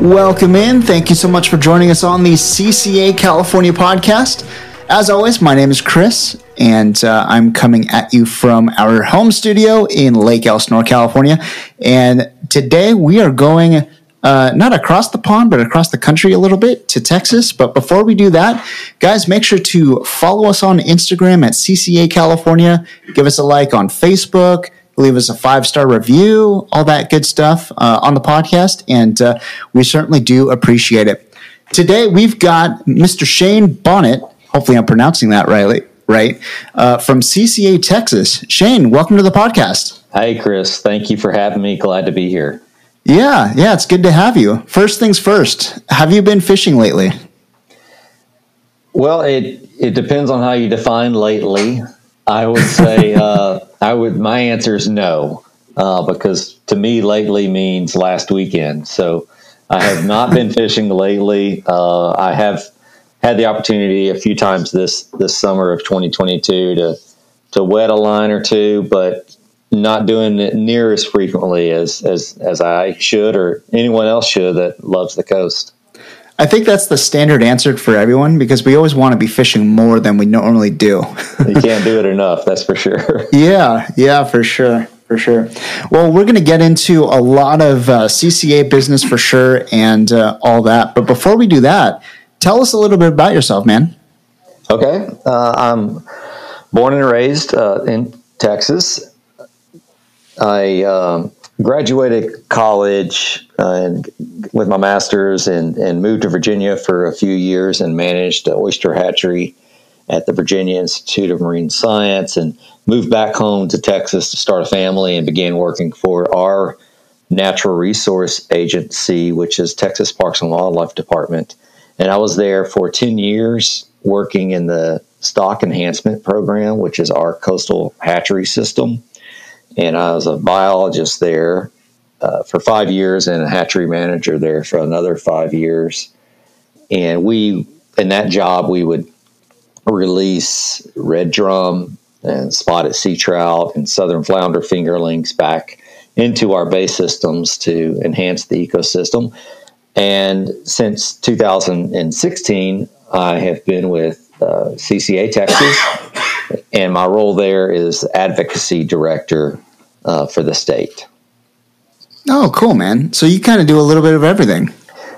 Welcome in. Thank you so much for joining us on the CCA California podcast. As always, my name is Chris, and uh, I'm coming at you from our home studio in Lake Elsinore, California. And today we are going uh, not across the pond, but across the country a little bit to Texas. But before we do that, guys, make sure to follow us on Instagram at CCA California. Give us a like on Facebook leave us a five star review, all that good stuff uh, on the podcast. And uh, we certainly do appreciate it. Today, we've got Mr. Shane Bonnet. Hopefully, I'm pronouncing that right. Right uh, from CCA Texas. Shane, welcome to the podcast. Hi, Chris. Thank you for having me. Glad to be here. Yeah, yeah, it's good to have you. First things first, have you been fishing lately? Well, it it depends on how you define lately. I would say uh, I would. My answer is no, uh, because to me, lately means last weekend. So I have not been fishing lately. Uh, I have had the opportunity a few times this this summer of 2022 to to wet a line or two, but not doing it near as frequently as as as I should or anyone else should that loves the coast. I think that's the standard answer for everyone because we always want to be fishing more than we normally do. you can't do it enough, that's for sure. yeah, yeah, for sure. For sure. Well, we're going to get into a lot of uh, CCA business for sure and uh, all that. But before we do that, tell us a little bit about yourself, man. Okay. Uh, I'm born and raised uh, in Texas. I um, graduated college uh, and with my master's and, and moved to Virginia for a few years and managed an oyster hatchery at the Virginia Institute of Marine Science and moved back home to Texas to start a family and began working for our natural resource agency, which is Texas Parks and Wildlife Department. And I was there for 10 years working in the stock enhancement program, which is our coastal hatchery system and I was a biologist there uh, for five years and a hatchery manager there for another five years. And we, in that job, we would release red drum and spotted sea trout and southern flounder fingerlings back into our bay systems to enhance the ecosystem. And since 2016, I have been with uh, CCA Texas and my role there is advocacy director uh, for the state. Oh, cool, man! So you kind of do a little bit of everything.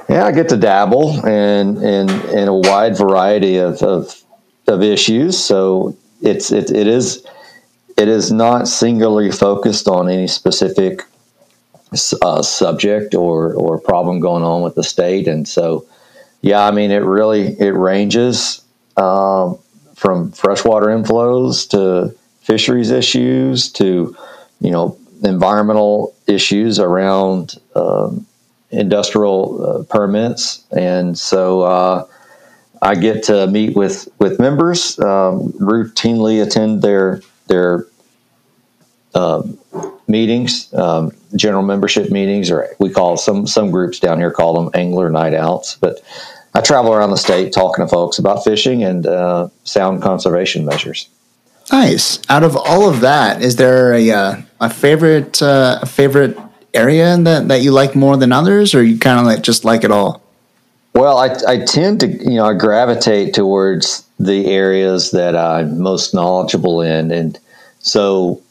Yeah, I get to dabble in in, in a wide variety of, of, of issues. So it's it, it is it is not singularly focused on any specific uh, subject or or problem going on with the state. And so, yeah, I mean, it really it ranges. Um, from freshwater inflows to fisheries issues to you know environmental issues around um, industrial uh, permits, and so uh, I get to meet with with members, um, routinely attend their their uh, meetings, um, general membership meetings, or we call some some groups down here call them angler night outs, but I travel around the state talking to folks about fishing and uh, sound conservation measures. Nice. Out of all of that, is there a uh, a favorite uh, a favorite area that that you like more than others, or you kind of like just like it all? Well, I, I tend to you know I gravitate towards the areas that I'm most knowledgeable in, and so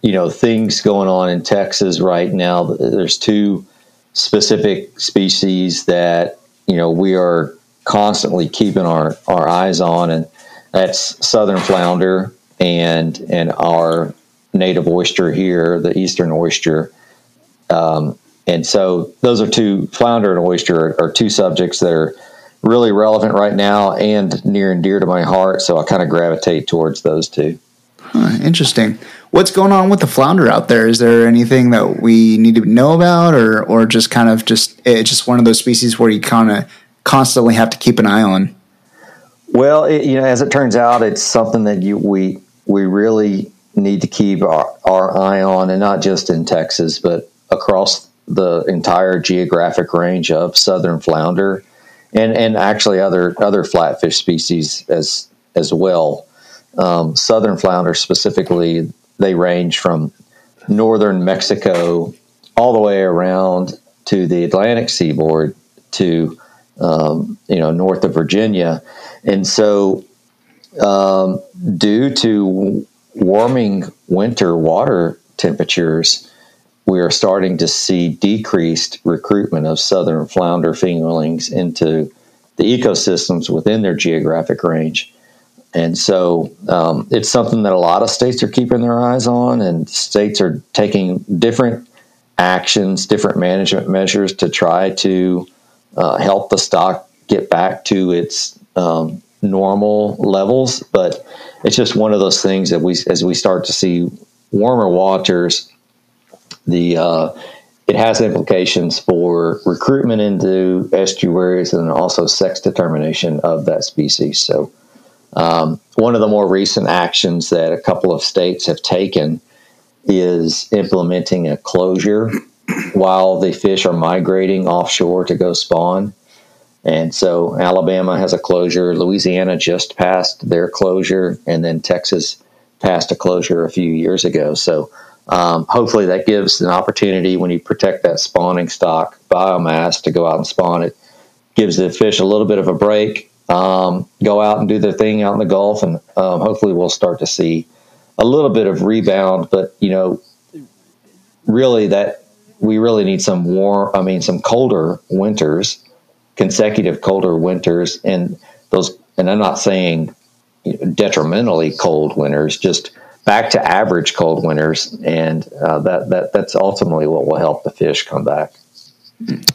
you know things going on in Texas right now. There's two specific species that you know we are constantly keeping our, our eyes on, and that's southern flounder and and our native oyster here, the eastern oyster. Um, and so those are two flounder and oyster are, are, two subjects that are really relevant right now and near and dear to my heart. So I kind of gravitate towards those two. Huh, interesting. What's going on with the flounder out there? Is there anything that we need to know about, or or just kind of just it's just one of those species where you kind of constantly have to keep an eye on? Well, it, you know, as it turns out, it's something that you we we really need to keep our, our eye on, and not just in Texas, but across the entire geographic range of southern flounder, and and actually other other flatfish species as as well. Um, southern flounder specifically, they range from northern Mexico all the way around to the Atlantic seaboard to um, you know north of Virginia, and so um, due to warming winter water temperatures, we are starting to see decreased recruitment of southern flounder fingerlings into the ecosystems within their geographic range. And so um, it's something that a lot of states are keeping their eyes on, and states are taking different actions, different management measures to try to uh, help the stock get back to its um, normal levels. But it's just one of those things that we, as we start to see warmer waters, the uh, it has implications for recruitment into estuaries and also sex determination of that species. So, um, one of the more recent actions that a couple of states have taken is implementing a closure while the fish are migrating offshore to go spawn. And so Alabama has a closure. Louisiana just passed their closure, and then Texas passed a closure a few years ago. So um, hopefully that gives an opportunity when you protect that spawning stock biomass to go out and spawn. It gives the fish a little bit of a break, um, go out and do their thing out in the Gulf, and um, hopefully we'll start to see a little bit of rebound. But you know, really that we really need some warm, I mean, some colder winters, consecutive colder winters, and those. And I'm not saying detrimentally cold winters, just back to average cold winters, and uh, that that that's ultimately what will help the fish come back.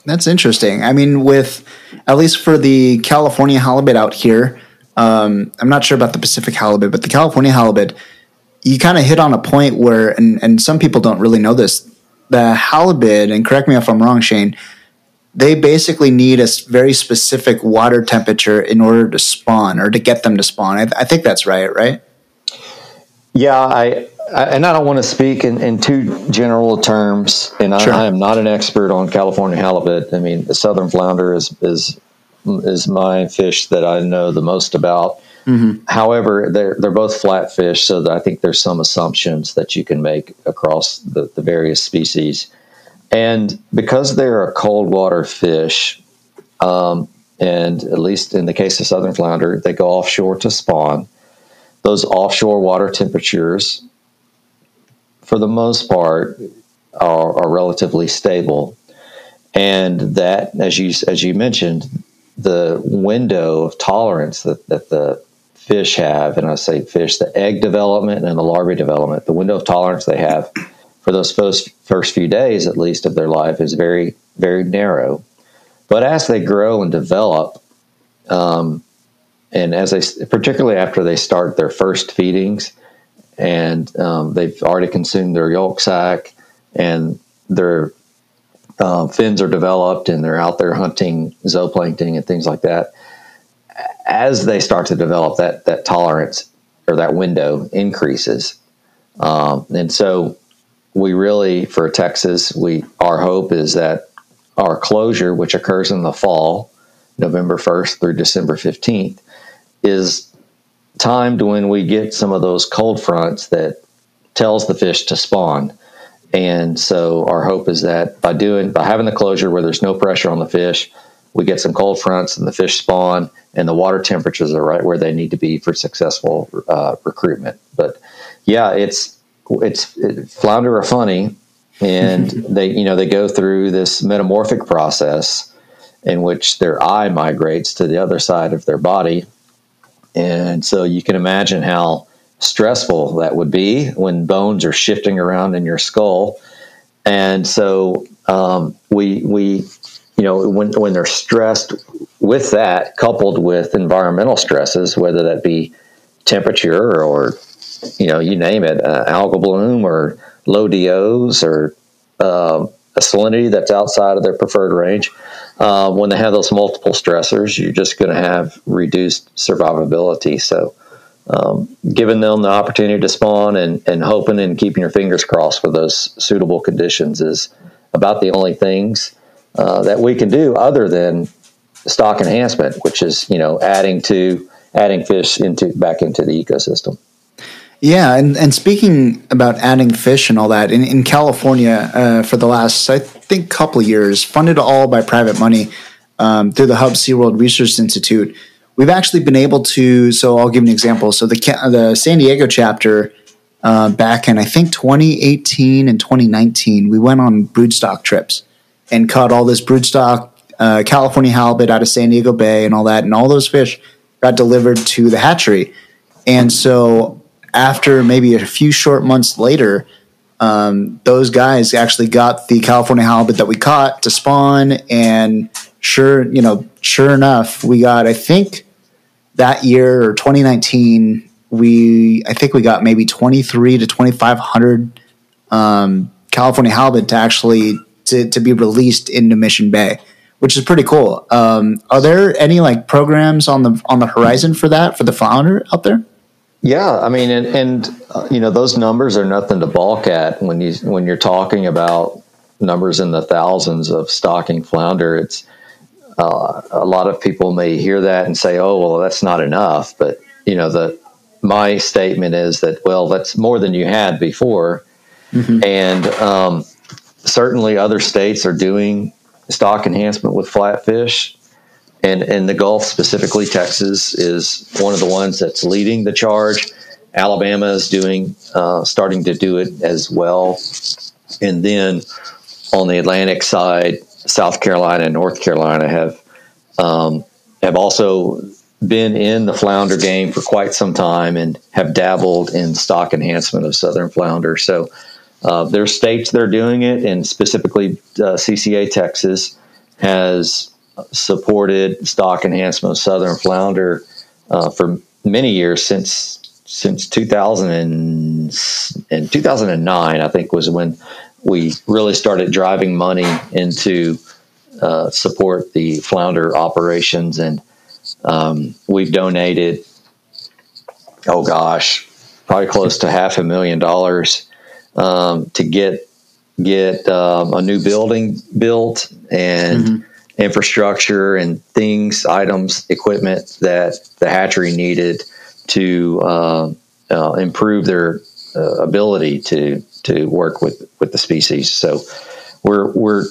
That's interesting. I mean, with at least for the California halibut out here, um, I'm not sure about the Pacific halibut, but the California halibut, you kind of hit on a point where, and and some people don't really know this. The halibut, and correct me if I'm wrong, Shane. They basically need a very specific water temperature in order to spawn or to get them to spawn. I, th- I think that's right, right? Yeah, I, I, and I don't want to speak in, in too general terms, and sure. I, I, am not an expert on California halibut. I mean, the southern flounder is is is my fish that I know the most about. Mm-hmm. However, they're they're both flat fish, so I think there's some assumptions that you can make across the, the various species. And because they're a cold water fish, um, and at least in the case of southern flounder, they go offshore to spawn. Those offshore water temperatures, for the most part, are, are relatively stable, and that, as you as you mentioned, the window of tolerance that, that the fish have, and I say fish, the egg development and the larvae development, the window of tolerance they have for those first, first few days, at least, of their life is very, very narrow. But as they grow and develop, um, and as they particularly after they start their first feedings and um, they've already consumed their yolk sac and their uh, fins are developed and they're out there hunting zooplankton and things like that as they start to develop that that tolerance or that window increases um, and so we really for texas we our hope is that our closure which occurs in the fall november 1st through december 15th is timed when we get some of those cold fronts that tells the fish to spawn. And so our hope is that by doing by having the closure where there's no pressure on the fish, we get some cold fronts and the fish spawn and the water temperatures are right where they need to be for successful uh, recruitment. But yeah, it's it's it, flounder are funny, and they you know they go through this metamorphic process in which their eye migrates to the other side of their body and so you can imagine how stressful that would be when bones are shifting around in your skull. And so um, we we you know when when they're stressed with that, coupled with environmental stresses, whether that be temperature or you know you name it, uh, algal bloom or low DOs or uh, a salinity that's outside of their preferred range. Uh, when they have those multiple stressors, you're just going to have reduced survivability. So, um, giving them the opportunity to spawn and, and hoping and keeping your fingers crossed for those suitable conditions is about the only things uh, that we can do other than stock enhancement, which is you know adding to adding fish into back into the ecosystem. Yeah, and, and speaking about adding fish and all that, in, in California uh, for the last, I think, couple of years, funded all by private money um, through the Hubbs-SeaWorld Research Institute, we've actually been able to. So I'll give an example. So the, the San Diego chapter uh, back in, I think, 2018 and 2019, we went on broodstock trips and caught all this broodstock uh, California halibut out of San Diego Bay and all that. And all those fish got delivered to the hatchery. And so after maybe a few short months later, um, those guys actually got the California halibut that we caught to spawn. And sure, you know, sure enough, we got, I think that year or 2019, we, I think we got maybe 23 to 2,500 um, California halibut to actually to, to be released into Mission Bay, which is pretty cool. Um, are there any like programs on the on the horizon for that for the flounder out there? Yeah, I mean, and, and uh, you know those numbers are nothing to balk at when you when you're talking about numbers in the thousands of stocking flounder. It's uh, a lot of people may hear that and say, "Oh, well, that's not enough." But you know, the my statement is that well, that's more than you had before, mm-hmm. and um, certainly other states are doing stock enhancement with flatfish and and the Gulf specifically, Texas is one of the ones that's leading the charge. Alabama is doing uh, starting to do it as well, and then on the Atlantic side, South Carolina and North Carolina have um, have also been in the flounder game for quite some time and have dabbled in stock enhancement of southern flounder. So uh, there are states that are doing it, and specifically uh, CCA Texas has supported stock enhancement of southern flounder uh, for many years since since 2000 and, and 2009 I think was when we really started driving money into uh, support the flounder operations. And um, we've donated oh gosh probably close to half a million dollars um, to get get um, a new building built. And mm-hmm infrastructure and things, items, equipment that the hatchery needed to uh, uh, improve their uh, ability to to work with with the species. So we're we're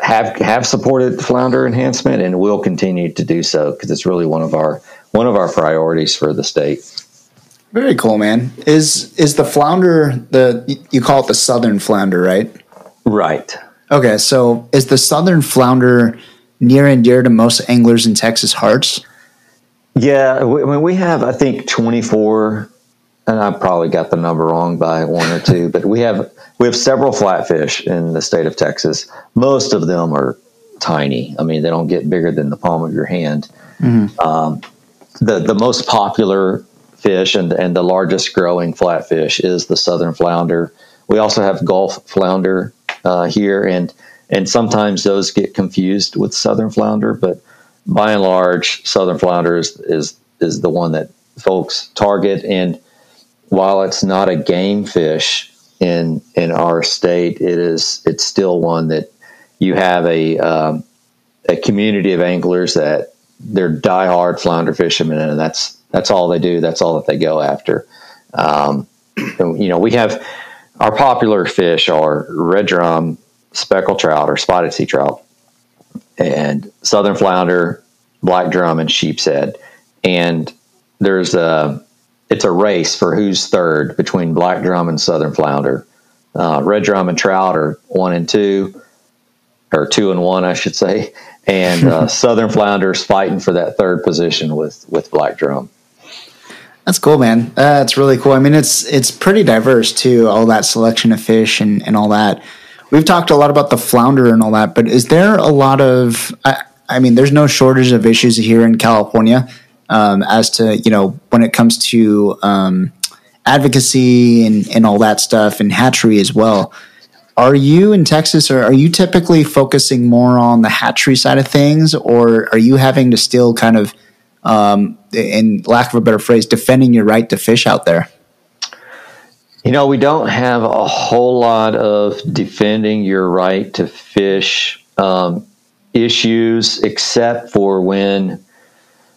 have have supported flounder enhancement and will continue to do so because it's really one of our one of our priorities for the state. Very cool, man. Is is the flounder the you call it the southern flounder, right? Right. Okay, so is the southern flounder near and dear to most anglers in Texas hearts? Yeah, we, I mean, we have I think 24 and I probably got the number wrong by one or two, but we have we have several flatfish in the state of Texas. Most of them are tiny. I mean, they don't get bigger than the palm of your hand. Mm-hmm. Um, the the most popular fish and and the largest growing flatfish is the southern flounder. We also have Gulf flounder uh, here, and and sometimes those get confused with southern flounder, but by and large, southern flounder is is, is the one that folks target. And while it's not a game fish in in our state, it is it's still one that you have a um, a community of anglers that they're diehard flounder fishermen, and that's that's all they do. That's all that they go after. Um, you know, we have our popular fish are red drum, speckled trout, or spotted sea trout, and southern flounder, black drum, and sheep's head. And there's a it's a race for who's third between black drum and southern flounder. Uh, red drum and trout are one and two, or two and one, I should say. And uh, southern flounders fighting for that third position with with black drum. That's cool, man. That's really cool. I mean, it's it's pretty diverse too. All that selection of fish and and all that. We've talked a lot about the flounder and all that, but is there a lot of? I, I mean, there's no shortage of issues here in California um, as to you know when it comes to um, advocacy and and all that stuff and hatchery as well. Are you in Texas, or are you typically focusing more on the hatchery side of things, or are you having to still kind of um, in lack of a better phrase, defending your right to fish out there? You know, we don't have a whole lot of defending your right to fish um, issues, except for when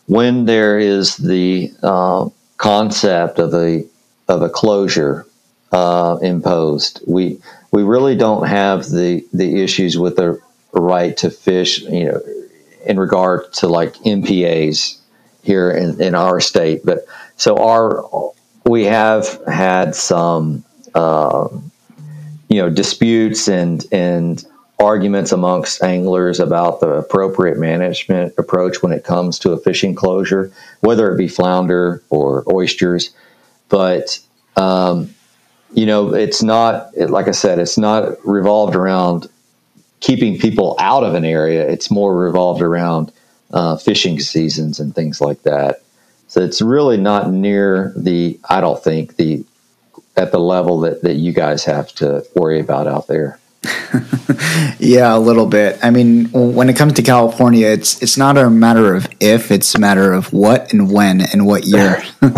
when there is the uh, concept of a of a closure uh, imposed. We we really don't have the the issues with the right to fish. You know, in regard to like MPAs here in, in our state, but so our we have had some uh, you know disputes and and arguments amongst anglers about the appropriate management approach when it comes to a fishing closure, whether it be flounder or oysters. But um, you know, it's not like I said, it's not revolved around keeping people out of an area. It's more revolved around uh, fishing seasons and things like that. So it's really not near the, I don't think the at the level that, that you guys have to worry about out there. yeah, a little bit. I mean, when it comes to California, it's it's not a matter of if, it's a matter of what and when and what year.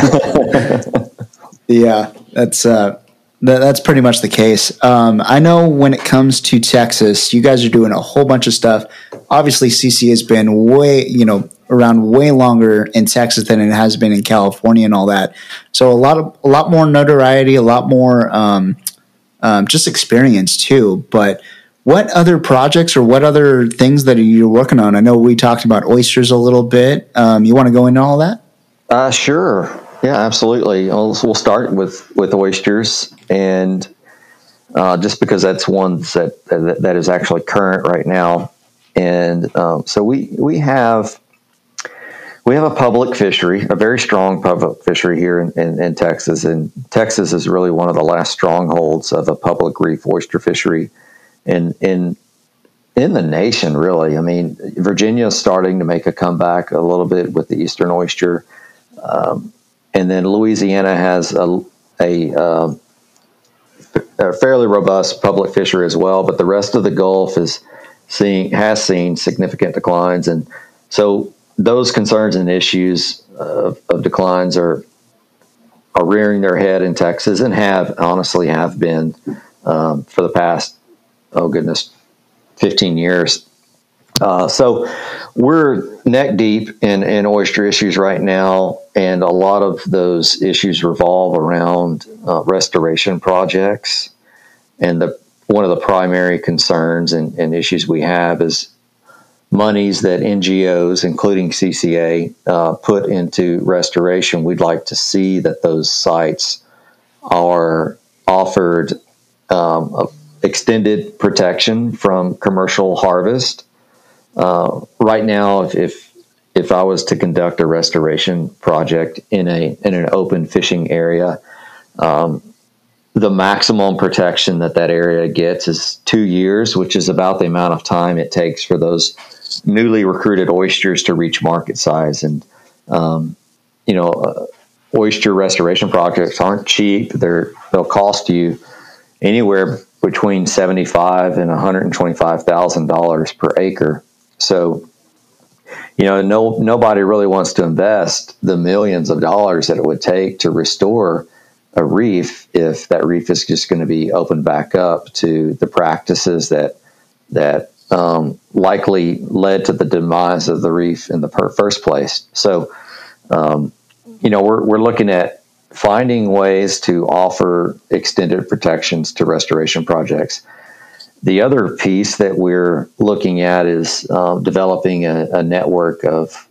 yeah, that's uh, that's pretty much the case. Um, I know when it comes to Texas, you guys are doing a whole bunch of stuff. Obviously, CC has been way, you know, around way longer in Texas than it has been in California and all that. So a lot of a lot more notoriety, a lot more um, um, just experience too. But what other projects or what other things that you're working on? I know we talked about oysters a little bit. Um, you want to go into all that? Uh, sure. Yeah, absolutely. We'll, we'll start with with oysters, and uh, just because that's one that, that, that is actually current right now, and um, so we we have we have a public fishery, a very strong public fishery here in, in, in, Texas, and Texas is really one of the last strongholds of a public reef oyster fishery, in in in the nation. Really, I mean, Virginia is starting to make a comeback a little bit with the eastern oyster. Um, and then Louisiana has a, a, um, a, fairly robust public fishery as well, but the rest of the Gulf is seeing has seen significant declines, and so those concerns and issues of, of declines are are rearing their head in Texas and have honestly have been um, for the past oh goodness 15 years. Uh, so we're neck deep in, in oyster issues right now, and a lot of those issues revolve around uh, restoration projects. And the one of the primary concerns and, and, issues we have is monies that NGOs, including CCA, uh, put into restoration. We'd like to see that those sites are offered um, extended protection from commercial harvest uh, right now, if, if, if I was to conduct a restoration project in a in an open fishing area, um, the maximum protection that that area gets is two years, which is about the amount of time it takes for those newly recruited oysters to reach market size. And um, you know, uh, oyster restoration projects aren't cheap; they're they'll cost you anywhere between seventy five and one hundred and twenty five thousand dollars per acre. So, you know, no nobody really wants to invest the millions of dollars that it would take to restore a reef if that reef is just going to be opened back up to the practices that that um, likely led to the demise of the reef in the per- first place. So, um, you know, we're we're looking at finding ways to offer extended protections to restoration projects the other piece that we're looking at is uh, developing a, a network of,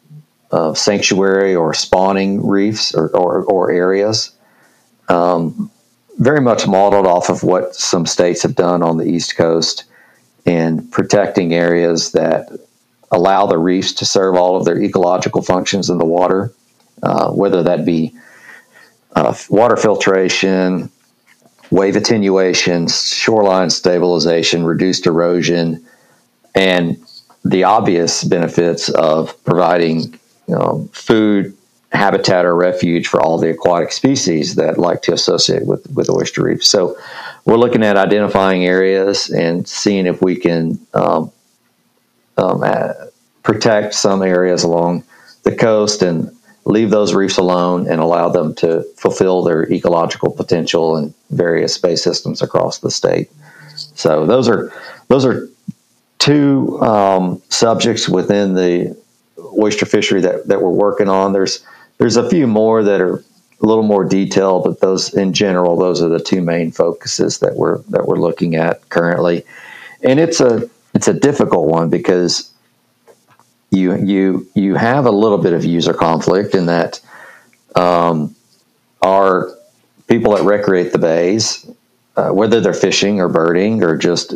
of, sanctuary or spawning reefs or, or, or areas, um, very much modeled off of what some states have done on the East Coast in protecting areas that allow the reefs to serve all of their ecological functions in the water, uh, whether that be uh, water filtration, wave attenuation, shoreline stabilization, reduced erosion, and the obvious benefits of providing you know, food, habitat, or refuge for all the aquatic species that like to associate with, with oyster reefs. So we're looking at identifying areas and seeing if we can um, um, uh, protect some areas along the coast and leave those reefs alone and allow them to fulfill their ecological potential in various bay systems across the state. So those are those are two um, subjects within the oyster fishery that, that we're working on. There's there's a few more that are a little more detailed, but those in general, those are the two main focuses that we're that we're looking at currently. And it's a it's a difficult one because you you you have a little bit of user conflict in that um, our people that recreate the bays, uh, whether they're fishing or birding or just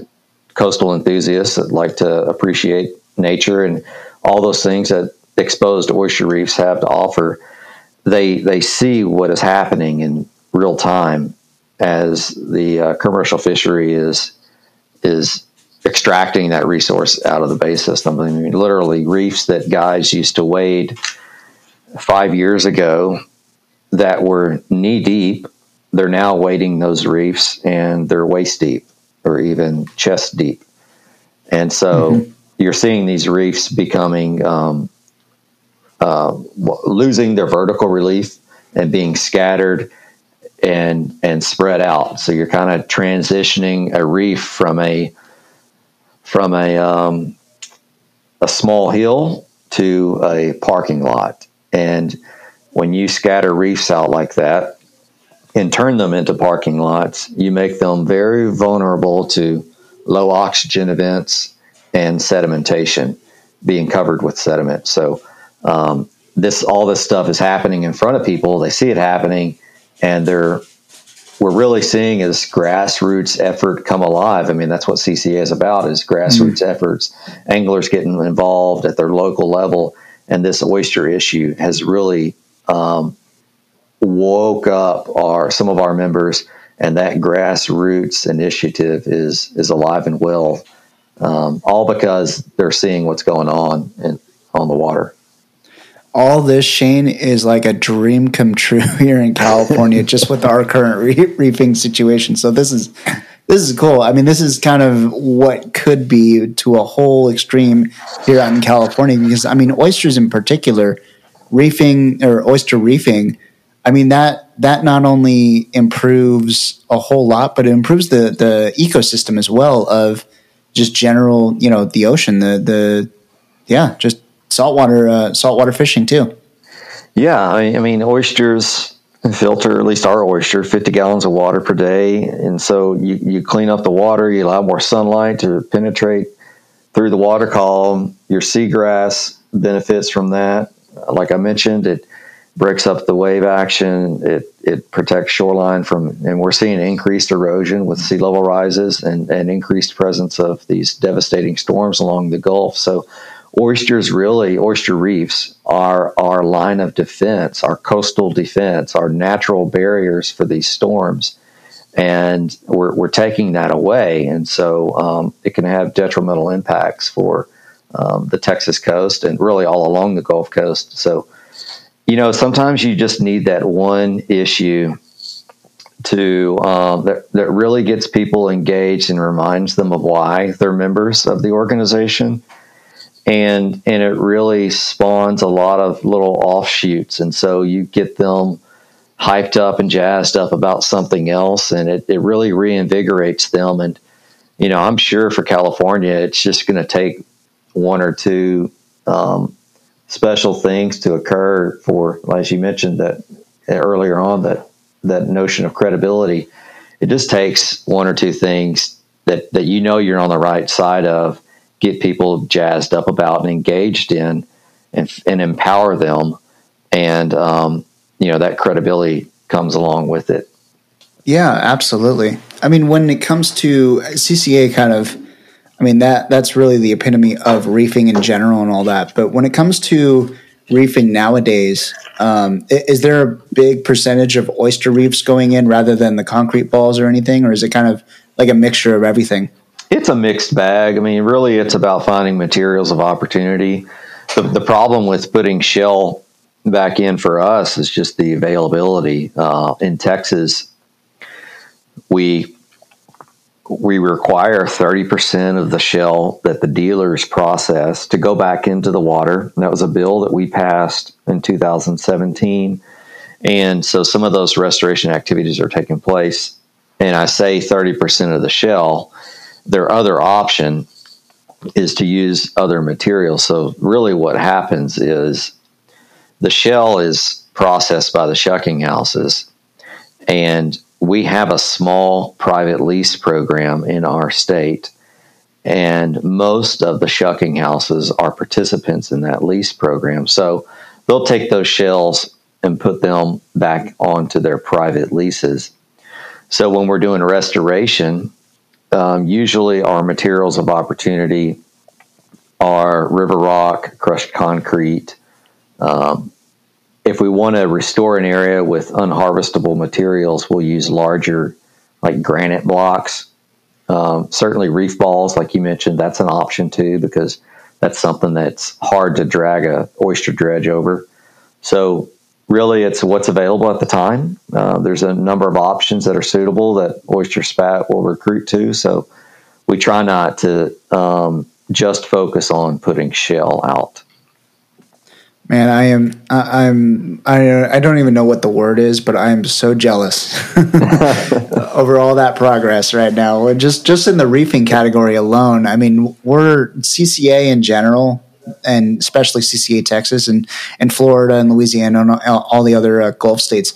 coastal enthusiasts that like to appreciate nature and all those things that exposed oyster reefs have to offer, they they see what is happening in real time as the uh, commercial fishery is is extracting that resource out of the bay system. I mean, literally, reefs that guys used to wade five years ago that were knee deep, they're now wading those reefs and they're waist deep or even chest deep. And so mm-hmm. you're seeing these reefs becoming um, uh, losing their vertical relief and being scattered and and spread out. So you're kind of transitioning a reef from a from a um, a small hill to a parking lot. And when you scatter reefs out like that and turn them into parking lots, you make them very vulnerable to low oxygen events and sedimentation, being covered with sediment. So um, this all this stuff is happening in front of people. They see it happening, and they're we're really seeing is grassroots effort come alive. I mean, that's what CCA is about: is grassroots mm-hmm. efforts, anglers getting involved at their local level, and this oyster issue has really um, woke up our some of our members, and that grassroots initiative is is alive and well, um, all because they're seeing what's going on in, on the water all this, Shane, is like a dream come true here in California, just with our current re- reefing situation. So this is this is cool. I mean, this is kind of what could be to a whole extreme here out in California. Because I mean, oysters in particular, reefing or oyster reefing. I mean that that not only improves a whole lot, but it improves the the ecosystem as well of just general, you know, the ocean, the the yeah, just saltwater uh, saltwater fishing too. Yeah, I, I mean oysters filter at least our oyster 50 gallons of water per day. And so you, you clean up the water you allow more sunlight to penetrate through the water column. Your seagrass benefits from that. Like i mentioned it breaks up the wave action. It it protects shoreline from and we're seeing increased erosion with sea level rises and, and increased presence of these devastating storms along the gulf. So oysters really oyster reefs are our line of defense our coastal defense our natural barriers for these storms. And we're, we're taking that away. And so um, it can have detrimental impacts for um, the texas coast and really all along the gulf coast. So you know sometimes you just need that one issue to um, that, that really gets people engaged and reminds them of why they're members of the organization and and it really spawns a lot of little offshoots. And so you get them hyped up and jazzed up about something else and it, it really reinvigorates them. And you know i'm sure for california it's just going to take one or two um, special things to occur for as you mentioned that earlier on that that notion of credibility. It just takes one or two things that that you know you're on the right side of get people jazzed up about and engaged in and, and empower them. And, um, you know, that credibility comes along with it. Yeah, absolutely. I mean, when it comes to CCA kind of, I mean, that that's really the epitome of reefing in general and all that. But when it comes to reefing nowadays, um, is there a big percentage of oyster reefs going in rather than the concrete balls or anything? Or is it kind of like a mixture of everything? It's a mixed bag. I mean, really, it's about finding materials of opportunity. The, the problem with putting shell back in for us is just the availability. Uh, in Texas, we we require 30% of the shell that the dealers process to go back into the water. And that was a bill that we passed in 2017. And so some of those restoration activities are taking place. And I say 30% of the shell their other option is to use other materials. So really, what happens is the shell is processed by the shucking houses. And we have a small private lease program in our state. And most of the shucking houses are participants in that lease program. So they'll take those shells and put them back onto their private leases. So when we're doing restoration, um, usually our materials of opportunity are river rock, crushed concrete. Um, if we want to restore an area with unharvestable materials, we'll use larger, like granite blocks. Um, certainly, reef balls, like you mentioned, that's an option too because that's something that's hard to drag a oyster dredge over. So, really, it's what's available at the time. Uh, there's a number of options that are suitable that Oyster Spat will recruit to. So, we try not to um, just focus on putting shell out. Man, I am. I, I'm. I. I don't even know what the word is, but I am so jealous over all that progress right now. Just, just in the reefing category alone. I mean, we're CCA in general, and especially CCA Texas and and Florida and Louisiana and all the other uh, Gulf states.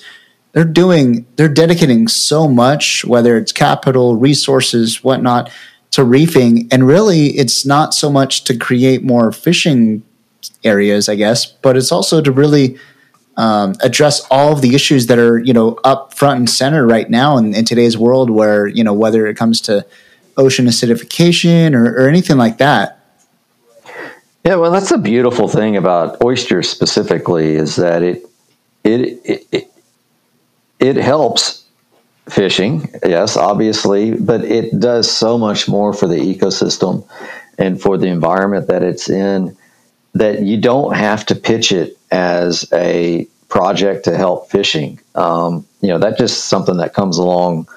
They're doing. They're dedicating so much, whether it's capital, resources, whatnot, to reefing, and really, it's not so much to create more fishing areas, I guess, but it's also to really um, address all of the issues that are you know up front and center right now in, in, today's world, where you know whether it comes to ocean acidification or, or anything like that. Yeah, well, that's a beautiful thing about oysters specifically is that it it it, it, it helps fishing, yes, obviously, but it does so much more for the ecosystem and for the environment that it's in that you don't have to pitch it as a project to help fishing. Um, you know, that's just something that comes along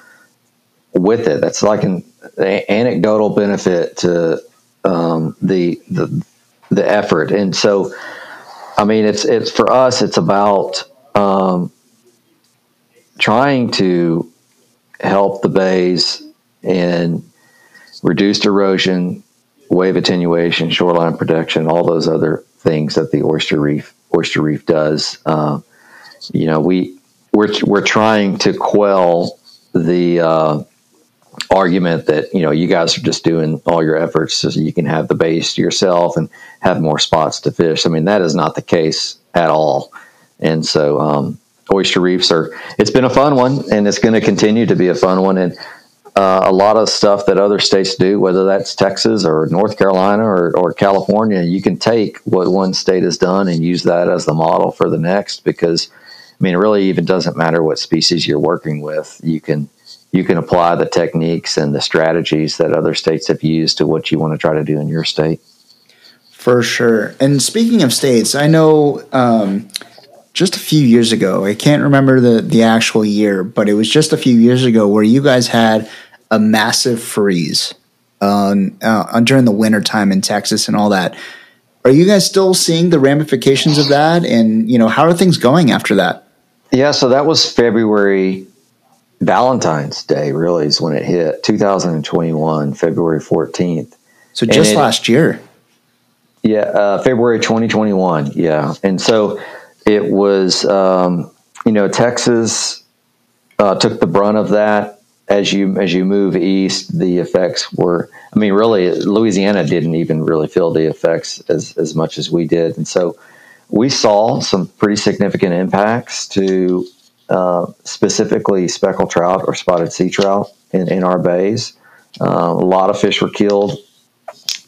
with it. That's like an, anecdotal benefit to um, the the the effort. And so, I mean, it's it's for us. It's about um, trying to help the bays and reduced erosion, wave attenuation, shoreline protection, all those other things that the oyster reef oyster reef does. Uh, you know, we we're we're trying to quell the uh, argument that you know you guys are just doing all your efforts so you can have the bays yourself and have more spots to fish. I mean, that is not the case at all. And so, um, oyster reefs are. It's been a fun one, and it's going to continue to be a fun one. And uh, a lot of stuff that other states do, whether that's Texas or North Carolina or, or California, you can take what one state has done and use that as the model for the next. Because I mean, it really even doesn't matter what species you're working with. You can you can apply the techniques and the strategies that other states have used to what you want to try to do in your state. For sure. And speaking of states, I know um, just a few years ago. I can't remember the the actual year, but it was just a few years ago where you guys had a massive freeze on, uh, during the winter time in Texas and all that. Are you guys still seeing the ramifications of that? And you know, how are things going after that? Yeah, so that was February. Valentine's Day really is when it hit. 2021, February 14th. So just it, last year. Yeah, uh, February 2021. Yeah, and so it was, um, you know, Texas uh, took the brunt of that. As you as you move east, the effects were. I mean, really, Louisiana didn't even really feel the effects as as much as we did, and so we saw some pretty significant impacts to uh, specifically speckled trout or spotted sea trout in, in our bays. Uh, a lot of fish were killed,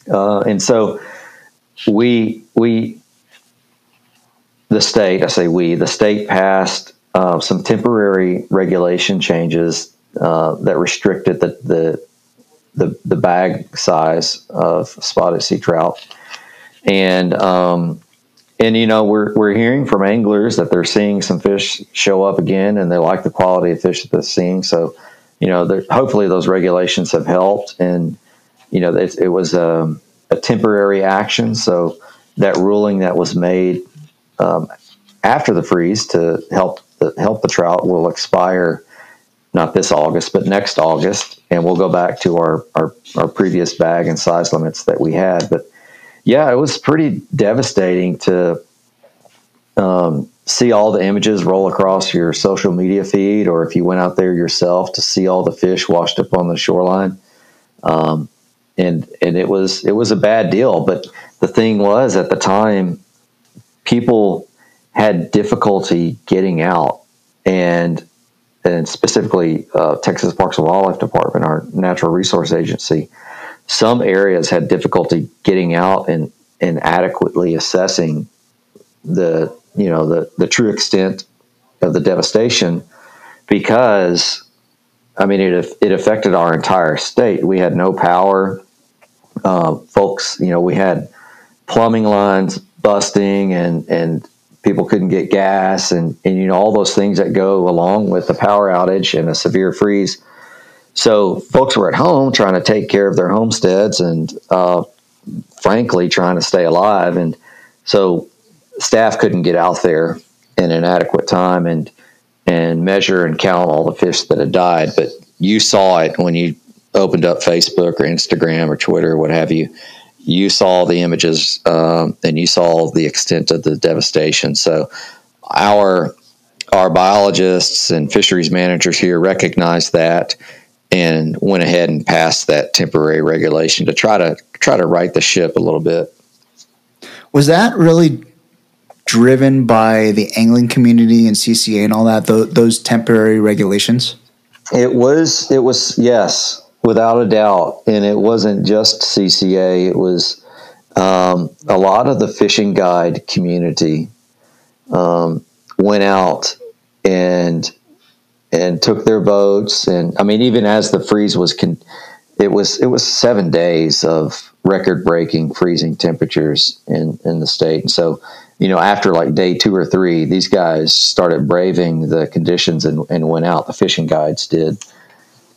uh, and so we we the state, I say we, the state passed uh, some temporary regulation changes uh, that restricted the, the, the the bag size of spotted sea trout, and um, and you know we're we're hearing from anglers that they're seeing some fish show up again, and they like the quality of fish that they're seeing. So, you know, hopefully those regulations have helped, and you know it, it was a, um, a temporary action. So that ruling that was made um, after the freeze to help the, help the trout will expire not this August, but next August, and we'll go back to our, our, our previous bag and size limits that we had. But yeah, it was pretty devastating to um, see all the images roll across your social media feed, or if you went out there yourself to see all the fish washed up on the shoreline. Um, and and it was it was a bad deal. But the thing was, at the time, people had difficulty getting out, and and specifically uh, Texas Parks and Wildlife Department, our natural resource agency, some areas had difficulty getting out and and adequately assessing the you know the the true extent of the devastation because I mean it it affected our entire state. We had no power, uh, folks. You know we had plumbing lines busting and and people couldn't get gas and and you know all those things that go along with the power outage and a severe freeze. So folks were at home trying to take care of their homesteads and uh, frankly trying to stay alive and so staff couldn't get out there in an adequate time and and measure and count all the fish that had died. But you saw it when you opened up Facebook or Instagram or Twitter or what have you. You saw the images um, and you saw the extent of the devastation. So our our biologists and fisheries managers here recognized that and went ahead and passed that temporary regulation to try to try to right the ship a little bit. Was that really driven by the angling community and CCA and all that, th- those temporary regulations? It was, it was, yes, without a doubt. And it wasn't just CCA, it was um, a lot of the fishing guide community um, went out and and took their boats and I mean even as the freeze was con- it was it was 7 days of record breaking freezing temperatures in in the state and so you know, after like day two or three, these guys started braving the conditions and, and went out. The fishing guides did,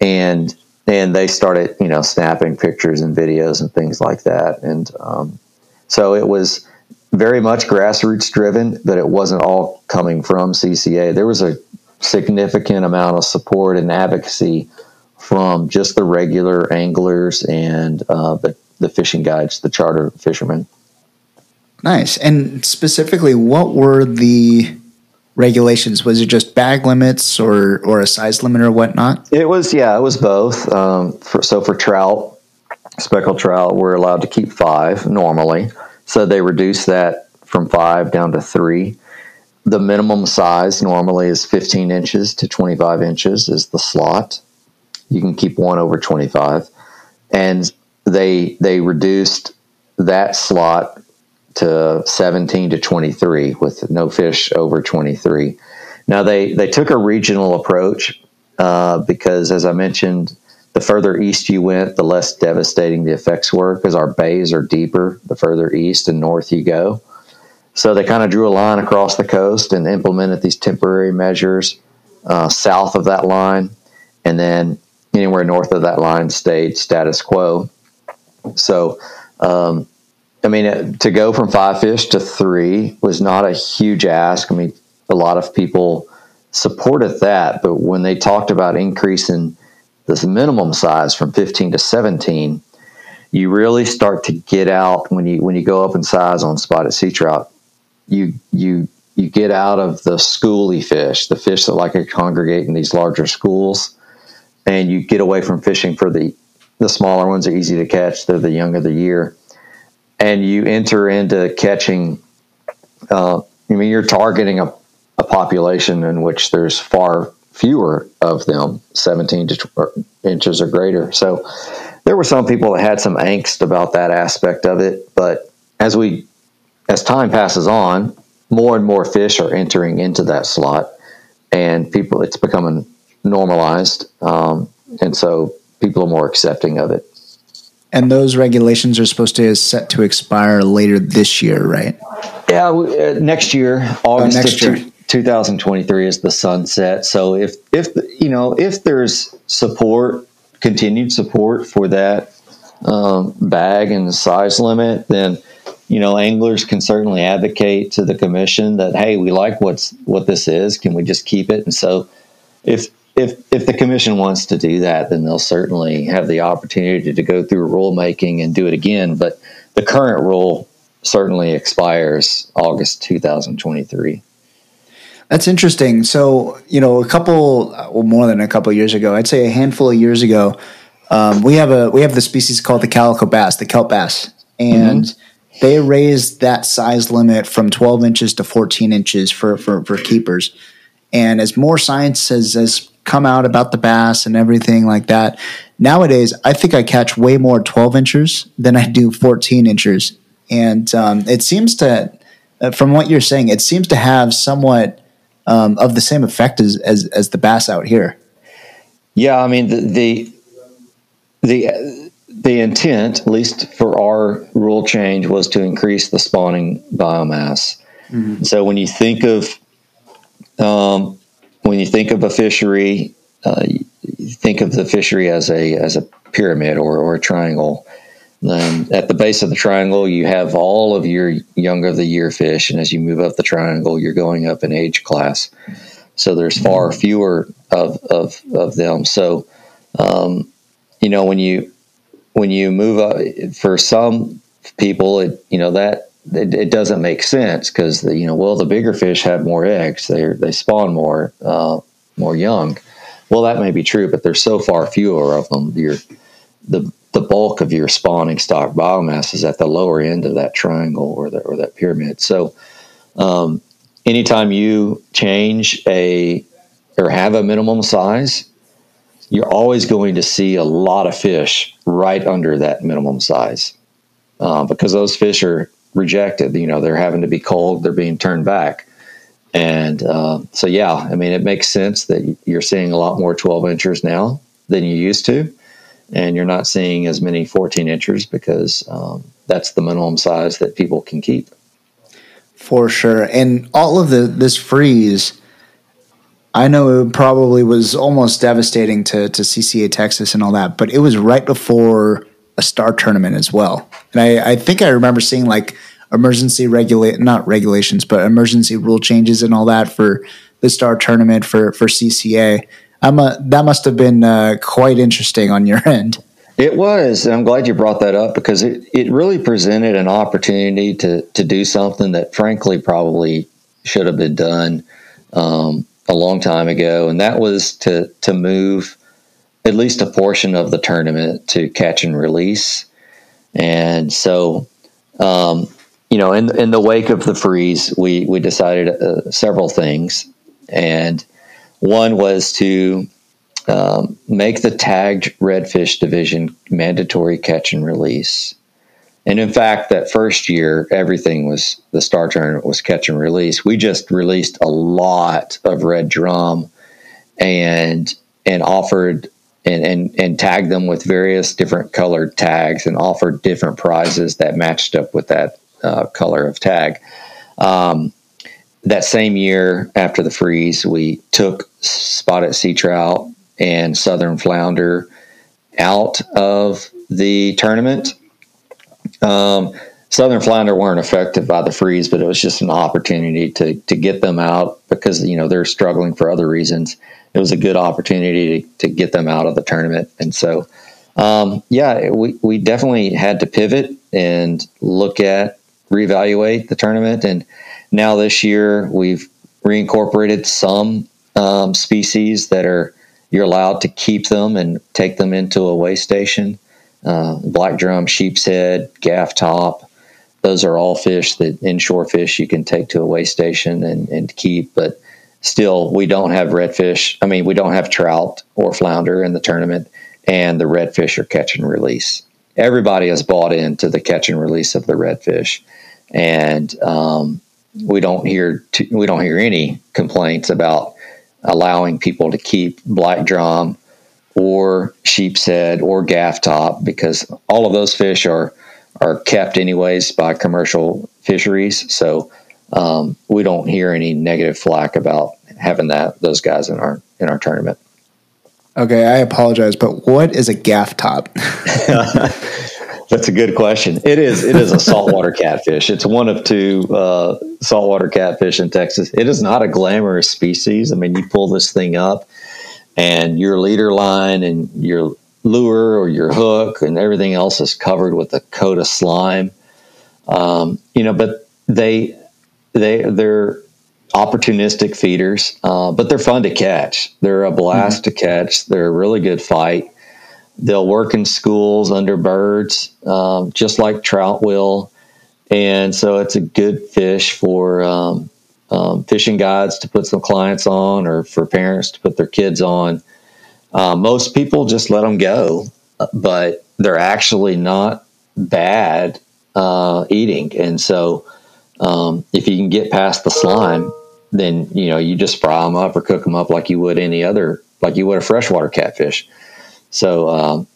and and they started, you know, snapping pictures and videos and things like that. And um, so it was very much grassroots driven, but it wasn't all coming from CCA. There was a significant amount of support and advocacy from just the regular anglers and uh, the the fishing guides, the charter fishermen. Nice. And specifically, what were the regulations? Was it just bag limits or or a size limit or whatnot? It was yeah, it was both. Um, for, so for trout, speckled trout, we're allowed to keep five normally. So they reduced that from five down to three. The minimum size normally is 15 inches to 25 inches is the slot. You can keep one over 25, and they they reduced that slot to 17 to 23 with no fish over 23. Now they they took a regional approach uh, because, as I mentioned, the further east you went, the less devastating the effects were because our bays are deeper the further east and north you go. So they kind of drew a line across the coast and implemented these temporary measures uh, south of that line, and then anywhere north of that line stayed status quo. So um, I mean, uh, to go from five fish to three was not a huge ask. I mean, a lot of people supported that, but when they talked about increasing this minimum size from 15 to 17, you really start to get out when you when you go up in size on spotted sea trout. You you you get out of the schooly fish, the fish that like to congregate in these larger schools, and you get away from fishing for the the smaller ones are easy to catch. They're the young of the year and you enter into catching. Uh, I mean, you're targeting a, a population in which there's far fewer of them, 17 to inches or greater. So there were some people that had some angst about that aspect of it, but as we as time passes on, more and more fish are entering into that slot, and people it's becoming normalized, um, and so people are more accepting of it. And those regulations are supposed to set to expire later this year, right? Yeah, uh, next year, August oh, next year. 2023 is the sunset. So if if you know if there's support, continued support for that um, bag and size limit, then you know anglers can certainly advocate to the commission that hey, we like what's what this is. Can we just keep it? And so if if if the commission wants to do that, then they'll certainly have the opportunity to go through rulemaking and do it again. But the current rule certainly expires August 2023. That's interesting. So, you know, a couple, well, more than a couple years ago, I'd say a handful of years ago, um, we have a we have the species called the calico bass, the kelp bass, and mm-hmm. They raised that size limit from 12 inches to 14 inches for for, for keepers. And as more science has, has come out about the bass and everything like that, nowadays I think I catch way more 12 inches than I do 14 inches. And um, it seems to, uh, from what you're saying, it seems to have somewhat um, of the same effect as, as, as the bass out here. Yeah, I mean the the the, the intent, at least for our rule change, was to increase the spawning biomass. Mm-hmm. So when you think of um, when you think of a fishery, uh, you think of the fishery as a as a pyramid or, or a triangle. Then at the base of the triangle, you have all of your young of the year fish, and as you move up the triangle, you're going up in age class. So there's far mm-hmm. fewer of of, of them. So um, you know when you when you move up for some people, it you know that it, it doesn't make sense because you know well the bigger fish have more eggs. They they spawn more uh, more young. Well that may be true but there's so far fewer of them. Your the the bulk of your spawning stock biomass is at the lower end of that triangle or that or that pyramid. So um, anytime you change a or have a minimum size you're always going to see a lot of fish right under that minimum size uh, because those fish are rejected. You know, they're having to be cold, they're being turned back. And uh, so, yeah, I mean, it makes sense that you're seeing a lot more 12 inches now than you used to. And you're not seeing as many 14 inches because um, that's the minimum size that people can keep. For sure. And all of the this freeze, I know it probably was almost devastating to, to CCA Texas and all that, but it was right before a star tournament as well. And I, I think I remember seeing like emergency regulate not regulations, but emergency rule changes and all that for the star tournament for for CCA. I'm a, that must have been uh, quite interesting on your end. It was. and I'm glad you brought that up because it, it really presented an opportunity to to do something that frankly probably should have been done um, a long time ago, and that was to to move at least a portion of the tournament to catch and release. And so, um, you know, in in the wake of the freeze, we we decided uh, several things, and one was to um, make the tagged redfish division mandatory catch and release. And in fact, that first year, everything was the star tournament was catch and release. We just released a lot of red drum and and offered and, and, and tagged them with various different colored tags and offer different prizes that matched up with that uh, color of tag. Um, that same year after the freeze, we took spotted sea trout and southern flounder out of the tournament. Um, southern flounder weren't affected by the freeze, but it was just an opportunity to to get them out because you know they're struggling for other reasons it was a good opportunity to, to get them out of the tournament. And so, um, yeah, we, we definitely had to pivot and look at, reevaluate the tournament. And now this year, we've reincorporated some um, species that are you're allowed to keep them and take them into a weigh station. Uh, black drum, sheep's head, gaff top. Those are all fish that inshore fish you can take to a weigh station and, and keep. But still we don't have redfish. I mean, we don't have trout or flounder in the tournament, and the redfish are catch and release. Everybody has bought into the catch and release of the redfish, and um, we don't hear t- we don't hear any complaints about allowing people to keep black drum or sheep's head or gaff top because all of those fish are are kept anyways by commercial fisheries. So um, we don't hear any negative flack about having that those guys in our in our tournament. Okay, I apologize, but what is a gaff top? That's a good question. It is. It is a saltwater catfish. It's one of two uh, saltwater catfish in Texas. It is not a glamorous species. I mean, you pull this thing up, and your leader line and your lure or your hook and everything else is covered with a coat of slime. Um, you know, but they they they're opportunistic feeders, uh, but they're fun to catch. They're a blast mm-hmm. to catch. They're a really good fight. They'll work in schools under birds, um, just like trout will. And so it's a good fish for um, um, fishing guides to put some clients on or for parents to put their kids on. Uh, most people just let them go, but they're actually not bad uh, eating. And so um, if you can get past the slime, then you know you just fry them up or cook them up like you would any other, like you would a freshwater catfish. So um,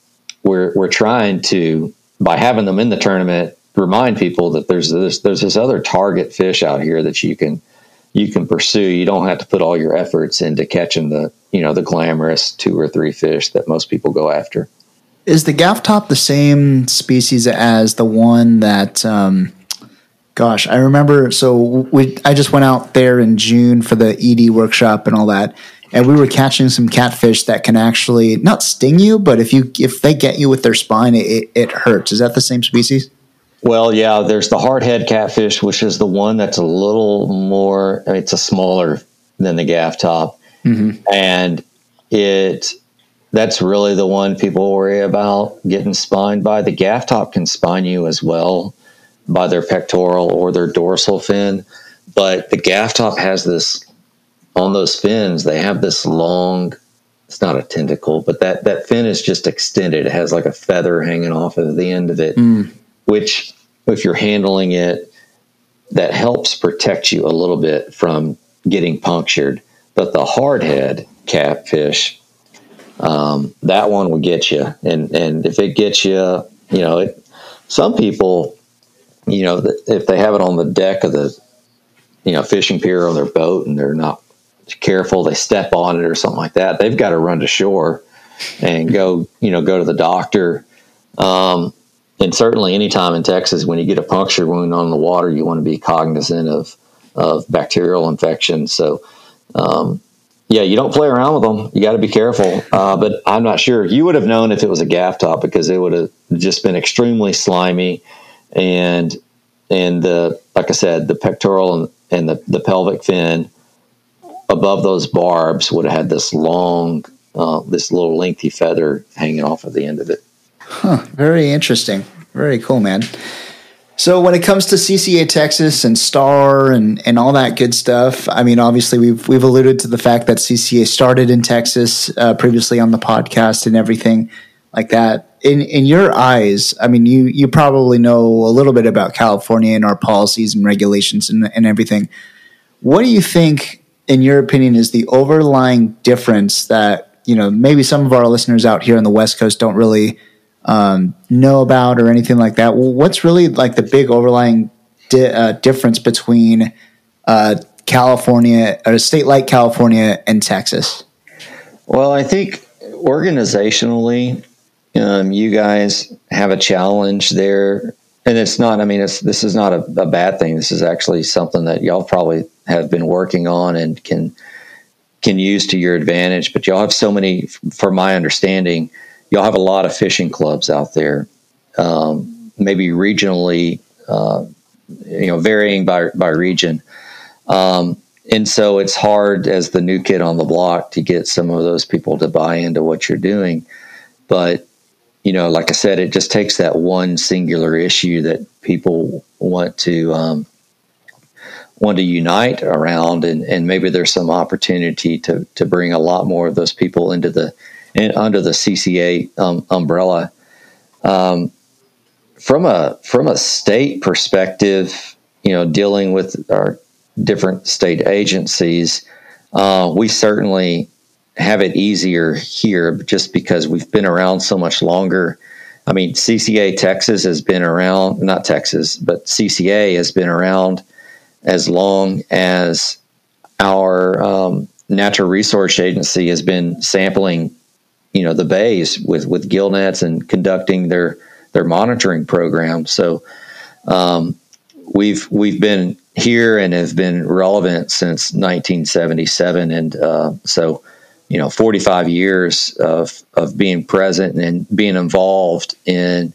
we're we're trying to by having them in the tournament remind people that there's this there's this other target fish out here that you can you can pursue. You don't have to put all your efforts into catching the you know the glamorous two or three fish that most people go after. Is the gaff top the same species as the one that? Um, gosh, I remember. So we I just went out there in June for the ED workshop and all that, and we were catching some catfish that can actually not sting you, but if you if they get you with their spine, it, it hurts. Is that the same species? Well, yeah, there's the hardhead catfish, which is the one that's a little more, it's a smaller than the gaff top. Mm-hmm. And it, that's really the one people worry about getting spined by. The gaff top can spine you as well by their pectoral or their dorsal fin. But the gaff top has this, on those fins, they have this long, it's not a tentacle, but that, that fin is just extended. It has like a feather hanging off of the end of it. Mm which if you're handling it, that helps protect you a little bit from getting punctured. But the hardhead catfish, um, that one will get you. And, and if it gets you, you know, it, some people, you know, if they have it on the deck of the, you know, fishing pier on their boat and they're not careful, they step on it or something like that, they've got to run to shore and go, you know, go to the doctor. Um, and certainly anytime in Texas when you get a puncture wound on the water, you want to be cognizant of of bacterial infection. So, um, yeah, you don't play around with them. You got to be careful. Uh, but I'm not sure you would have known if it was a gaff top because it would have just been extremely slimy, and and the like I said, the pectoral and, and the the pelvic fin above those barbs would have had this long, uh, this little lengthy feather hanging off of the end of it. Huh, very interesting. Very cool, man. So when it comes to CCA Texas and Star and, and all that good stuff, I mean, obviously we've we've alluded to the fact that CCA started in Texas uh, previously on the podcast and everything like that. In in your eyes, I mean, you you probably know a little bit about California and our policies and regulations and, and everything. What do you think, in your opinion, is the overlying difference that you know maybe some of our listeners out here on the West Coast don't really um, know about or anything like that. What's really like the big overlying di- uh, difference between uh, California, or a state like California, and Texas? Well, I think organizationally, um, you guys have a challenge there, and it's not. I mean, it's this is not a, a bad thing. This is actually something that y'all probably have been working on and can can use to your advantage. But y'all have so many, for my understanding y'all have a lot of fishing clubs out there, um, maybe regionally, uh, you know, varying by by region. Um, and so it's hard as the new kid on the block to get some of those people to buy into what you're doing. But you know, like I said, it just takes that one singular issue that people want to um, want to unite around, and, and maybe there's some opportunity to to bring a lot more of those people into the under the CCA um, umbrella. Um, from a from a state perspective, you know, dealing with our different state agencies, uh, we certainly have it easier here just because we've been around so much longer. I mean, CCA Texas has been around, not Texas, but CCA has been around as long as our um, natural resource agency has been sampling you know the bays with with gill nets and conducting their their monitoring program. So um, we've we've been here and have been relevant since 1977, and uh, so you know 45 years of of being present and being involved in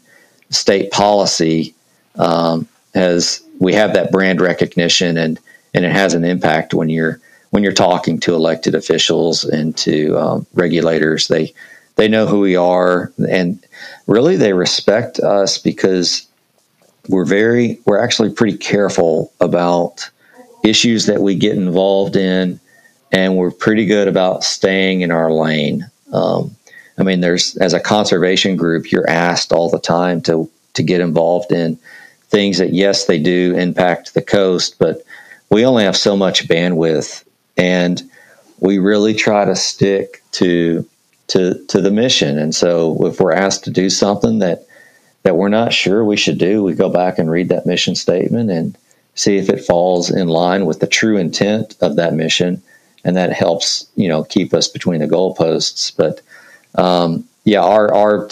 state policy um, has we have that brand recognition and and it has an impact when you're when you're talking to elected officials and to um, regulators. They they know who we are, and really they respect us because we're very we're actually pretty careful about issues that we get involved in, and we're pretty good about staying in our lane. Um, I mean, there's as a conservation group, you're asked all the time to to get involved in things that yes, they do impact the coast, but we only have so much bandwidth, and we really try to stick to to to the mission. And so, if we're asked to do something that that we're not sure we should do, we go back and read that mission statement and see if it falls in line with the true intent of that mission, and that helps you know keep us between the goalposts. But um, yeah, our our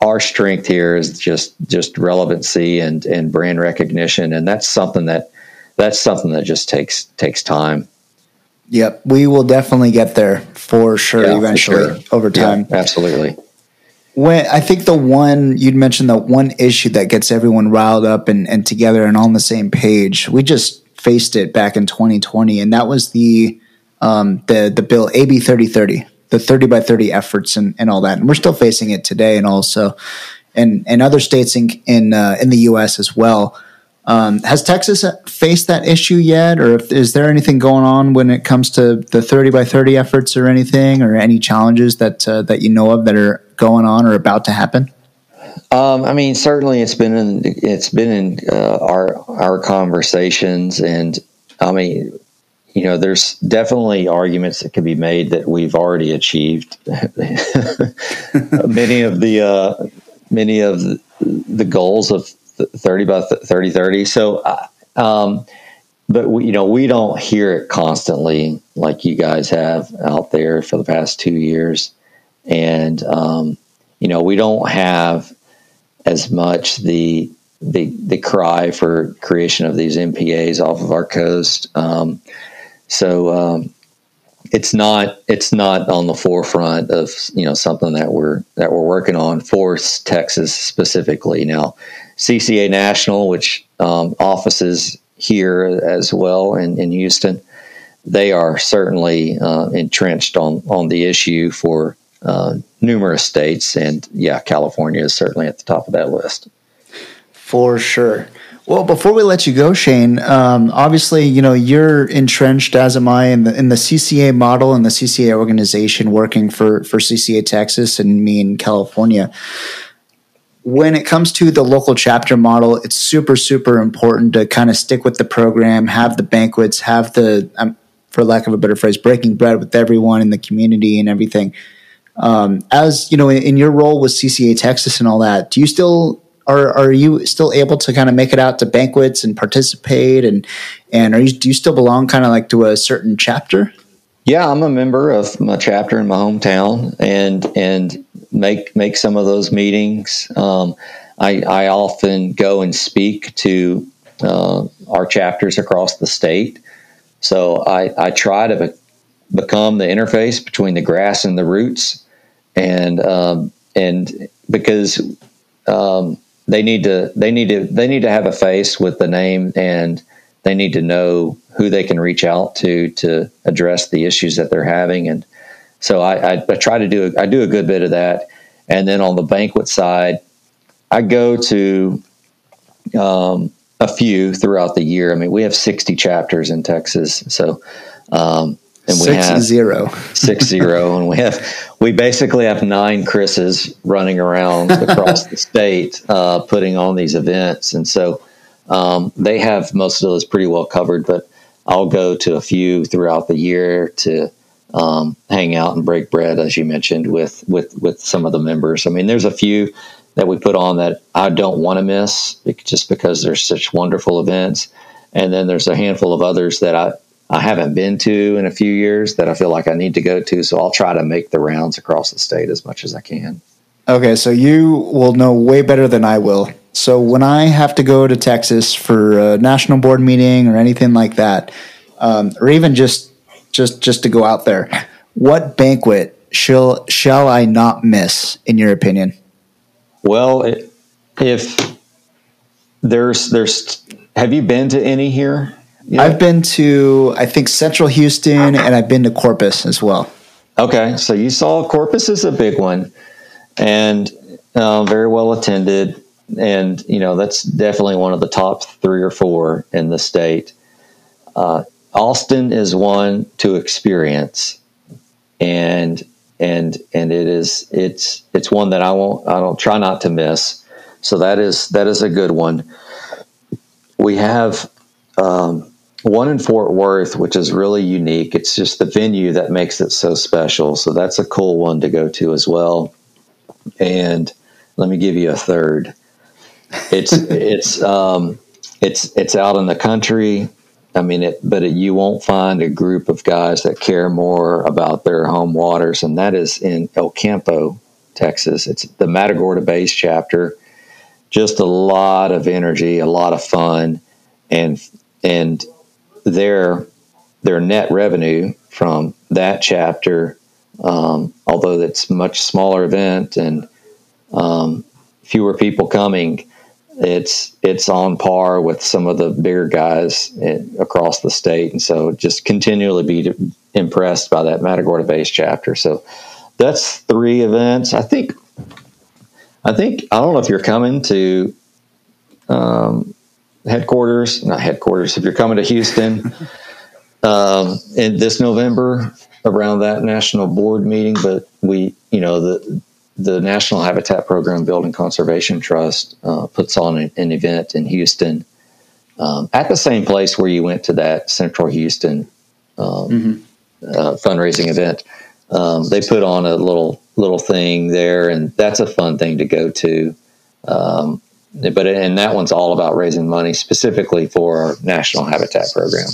our strength here is just just relevancy and and brand recognition, and that's something that that's something that just takes takes time. Yep, we will definitely get there for sure yeah, eventually for sure. over time. Yeah, absolutely. When I think the one you'd mentioned the one issue that gets everyone riled up and, and together and on the same page, we just faced it back in 2020, and that was the um, the the bill AB 3030, the 30 by 30 efforts and, and all that. And we're still facing it today, and also and and other states in in uh, in the U.S. as well. Um, has Texas faced that issue yet, or if, is there anything going on when it comes to the thirty by thirty efforts, or anything, or any challenges that uh, that you know of that are going on or about to happen? Um, I mean, certainly it's been in it's been in uh, our our conversations, and I mean, you know, there's definitely arguments that can be made that we've already achieved. Many of the uh, many of the, goals of 30 by 30 30 so uh, um, but we, you know we don't hear it constantly like you guys have out there for the past two years. And um, you know we don't have as much the the the cry for creation of these MPAs off of our coast. Um, so um, it's not it's not on the forefront of you know something that we're that we're working on for Texas specifically now CCA National, which um, offices here as well in, in Houston, they are certainly uh, entrenched on, on the issue for uh, numerous states. And yeah, California is certainly at the top of that list. For sure. Well, before we let you go, Shane, um, obviously, you know, you're entrenched, as am I, in the, in the CCA model and the CCA organization working for, for CCA Texas and me in California when it comes to the local chapter model, it's super, super important to kind of stick with the program, have the banquets, have the, um, for lack of a better phrase, breaking bread with everyone in the community and everything. Um, as you know, in, in your role with CCA Texas and all that, do you still are are you still able to kind of make it out to banquets and participate and and are you do you still belong kind of like to a certain chapter? Yeah, I'm a member of my chapter in my hometown, and and make make some of those meetings. Um, I, I often go and speak to uh, our chapters across the state. So I, I try to be, become the interface between the grass and the roots, and um, and because um, they need to they need to they need to have a face with the name and they need to know who they can reach out to to address the issues that they're having. And so I, I, I try to do I do a good bit of that, and then on the banquet side, I go to um, a few throughout the year. I mean, we have sixty chapters in Texas, so um, and we six have zero six zero, and we have we basically have nine Chris's running around across the state uh, putting on these events, and so um, they have most of those pretty well covered, but. I'll go to a few throughout the year to um, hang out and break bread, as you mentioned, with with with some of the members. I mean, there's a few that we put on that I don't want to miss just because they're such wonderful events, and then there's a handful of others that I I haven't been to in a few years that I feel like I need to go to. So I'll try to make the rounds across the state as much as I can. Okay, so you will know way better than I will. So when I have to go to Texas for a national board meeting or anything like that, um, or even just just just to go out there. What banquet shall shall I not miss, in your opinion? Well, if there's there's, have you been to any here? Yeah. I've been to I think Central Houston, and I've been to Corpus as well. Okay, so you saw Corpus is a big one, and uh, very well attended, and you know that's definitely one of the top three or four in the state. Uh, Austin is one to experience, and and and it is it's it's one that I won't I don't try not to miss. So that is that is a good one. We have um, one in Fort Worth, which is really unique. It's just the venue that makes it so special. So that's a cool one to go to as well. And let me give you a third. It's it's um, it's it's out in the country. I mean, it, but it, you won't find a group of guys that care more about their home waters, and that is in El Campo, Texas. It's the Matagorda Bays chapter. Just a lot of energy, a lot of fun, and and their their net revenue from that chapter, um, although it's much smaller event and um, fewer people coming, it's it's on par with some of the bigger guys in, across the state, and so just continually be impressed by that Matagorda Bays chapter. So that's three events. I think. I think I don't know if you're coming to um, headquarters, not headquarters. If you're coming to Houston um, in this November around that national board meeting, but we, you know, the the National Habitat Program Building Conservation Trust uh, puts on an, an, event in Houston um, at the same place where you went to that Central Houston um, mm-hmm. uh, fundraising event. Um, they put on a little little thing there, and that's a fun thing to go to. Um, but and that one's all about raising money specifically for our national habitat program.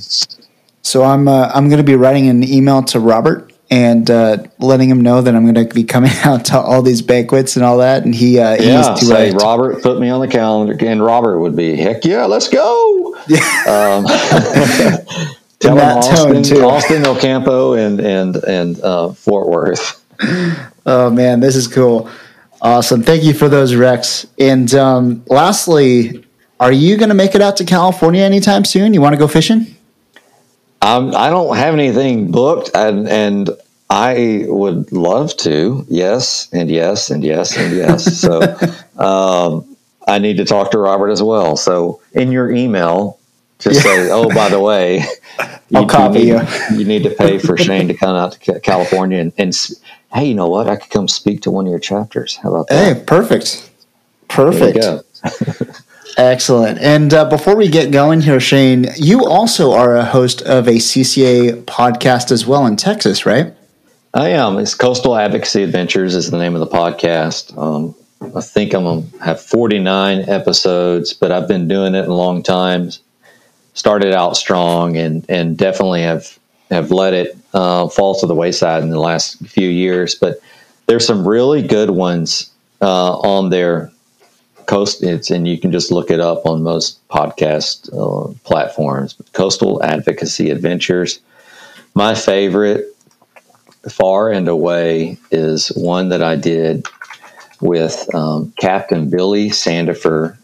So I'm uh, I'm going to be writing an email to Robert and uh, letting him know that I'm going to be coming out to all these banquets and all that. And he, uh, he yeah, to say, Robert, put me on the calendar. And Robert would be, heck yeah, let's go. Yeah. Um, tell him Austin, Austin, El Campo, and and and uh, Fort Worth. Oh man, this is cool. Awesome. Thank you for those Rex. And um, lastly, are you going to make it out to California anytime soon? You want to go fishing? Um, I don't have anything booked, and, and I would love to. Yes, and yes, and yes, and yes. so um, I need to talk to Robert as well. So in your email, just say, "Oh, by the way, you, I'll copy you. Need, you. you need to pay for Shane to come out to California and, and hey, you know what? I could come speak to one of your chapters. How about that? Hey, perfect. Perfect. Excellent. And uh, before we get going here, Shane, you also are a host of a CCA podcast as well in Texas, right? I am. It's Coastal Advocacy Adventures is the name of the podcast. Um, I think I'm have 49 episodes, but I've been doing it a long time. Started out strong and and definitely have have let it uh, fall to the wayside in the last few years. But there's some really good ones uh, on their coast. It's and you can just look it up on most podcast uh, platforms. Coastal Advocacy Adventures. My favorite, far and away, is one that I did with um, Captain Billy Sandifer,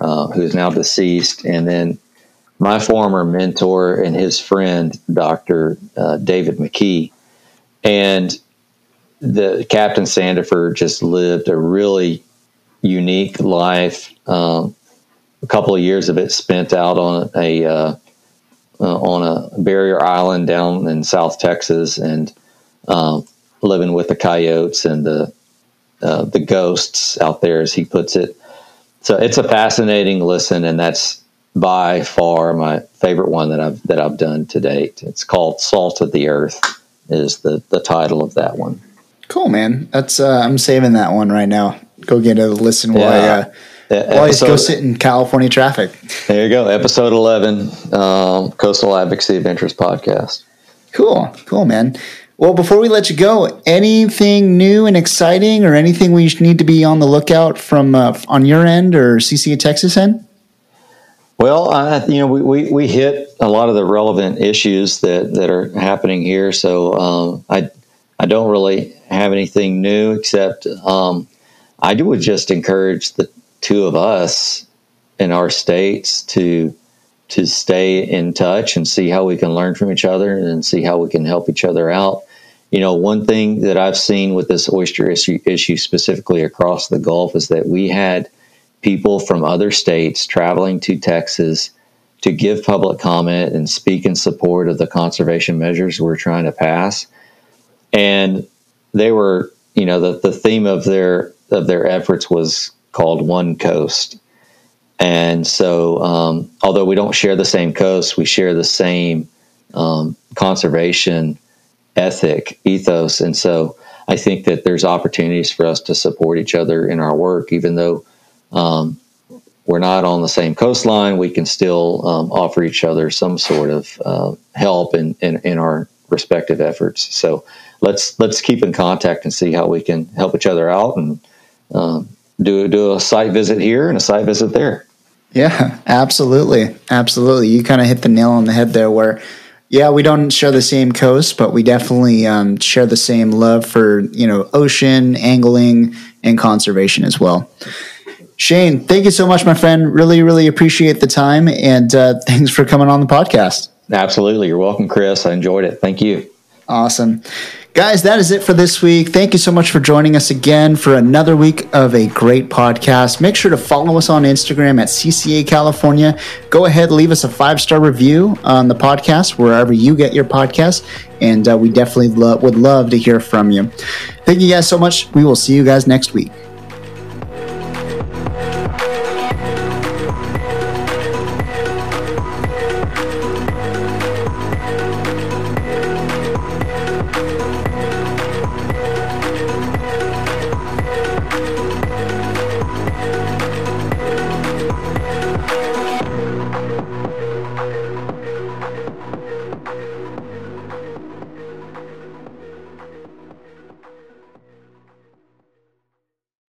uh, who's now deceased, and then my former mentor and his friend, Dr. Uh, David McKee. And the Captain Sandifer just lived a really unique life. Um, a couple of years of it spent out on a uh, uh, on a barrier island down in South Texas and um, living with the coyotes and the uh, the ghosts out there, as he puts it. So it's a fascinating listen, and that's by far my favorite one that I've that I've done to date. It's called Salt of the Earth is the the title of that one. Cool, man. That's uh, I'm saving that one right now. Go get a listen while yeah. I, uh, while I go sit in California traffic. There you go. Episode 11, um, Coastal Advocacy Adventures podcast. Cool, cool, man. Well, before we let you go, anything new and exciting, or anything we need to be on the lookout from uh, on your end or CCA Texas end? Well, I, you know, we, we, we, hit a lot of the relevant issues that, that are happening here. So um, I I don't really have anything new except um, I would just encourage the two of us in our states to to stay in touch and see how we can learn from each other and see how we can help each other out. You know, one thing that I've seen with this oyster issue, issue specifically across the Gulf is that we had people from other states traveling to Texas to give public comment and speak in support of the conservation measures we're trying to pass. And they were, you know, the, the theme of their of their efforts was called One Coast. And so, um, although we don't share the same coast, we share the same um, conservation ethic, ethos. And so, I think that there's opportunities for us to support each other in our work, even though um, we're not on the same coastline. We can still um, offer each other some sort of uh, help in, in, in our respective efforts. So let's let's keep in contact and see how we can help each other out and um, do do a site visit here and a site visit there. Yeah, absolutely, absolutely. You kind of hit the nail on the head there. Where, yeah, we don't share the same coast, but we definitely um, share the same love for you know ocean angling and conservation as well. Shane, thank you so much, my friend. Really, really appreciate the time and uh, thanks for coming on the podcast. Absolutely, you're welcome, Chris. I enjoyed it. Thank you. Awesome. Guys, that is it for this week. Thank you so much for joining us again for another week of a great podcast. Make sure to follow us on Instagram at CCA California. Go ahead, leave us a five star review on the podcast, wherever you get your podcast. And uh, we definitely lo- would love to hear from you. Thank you guys so much. We will see you guys next week.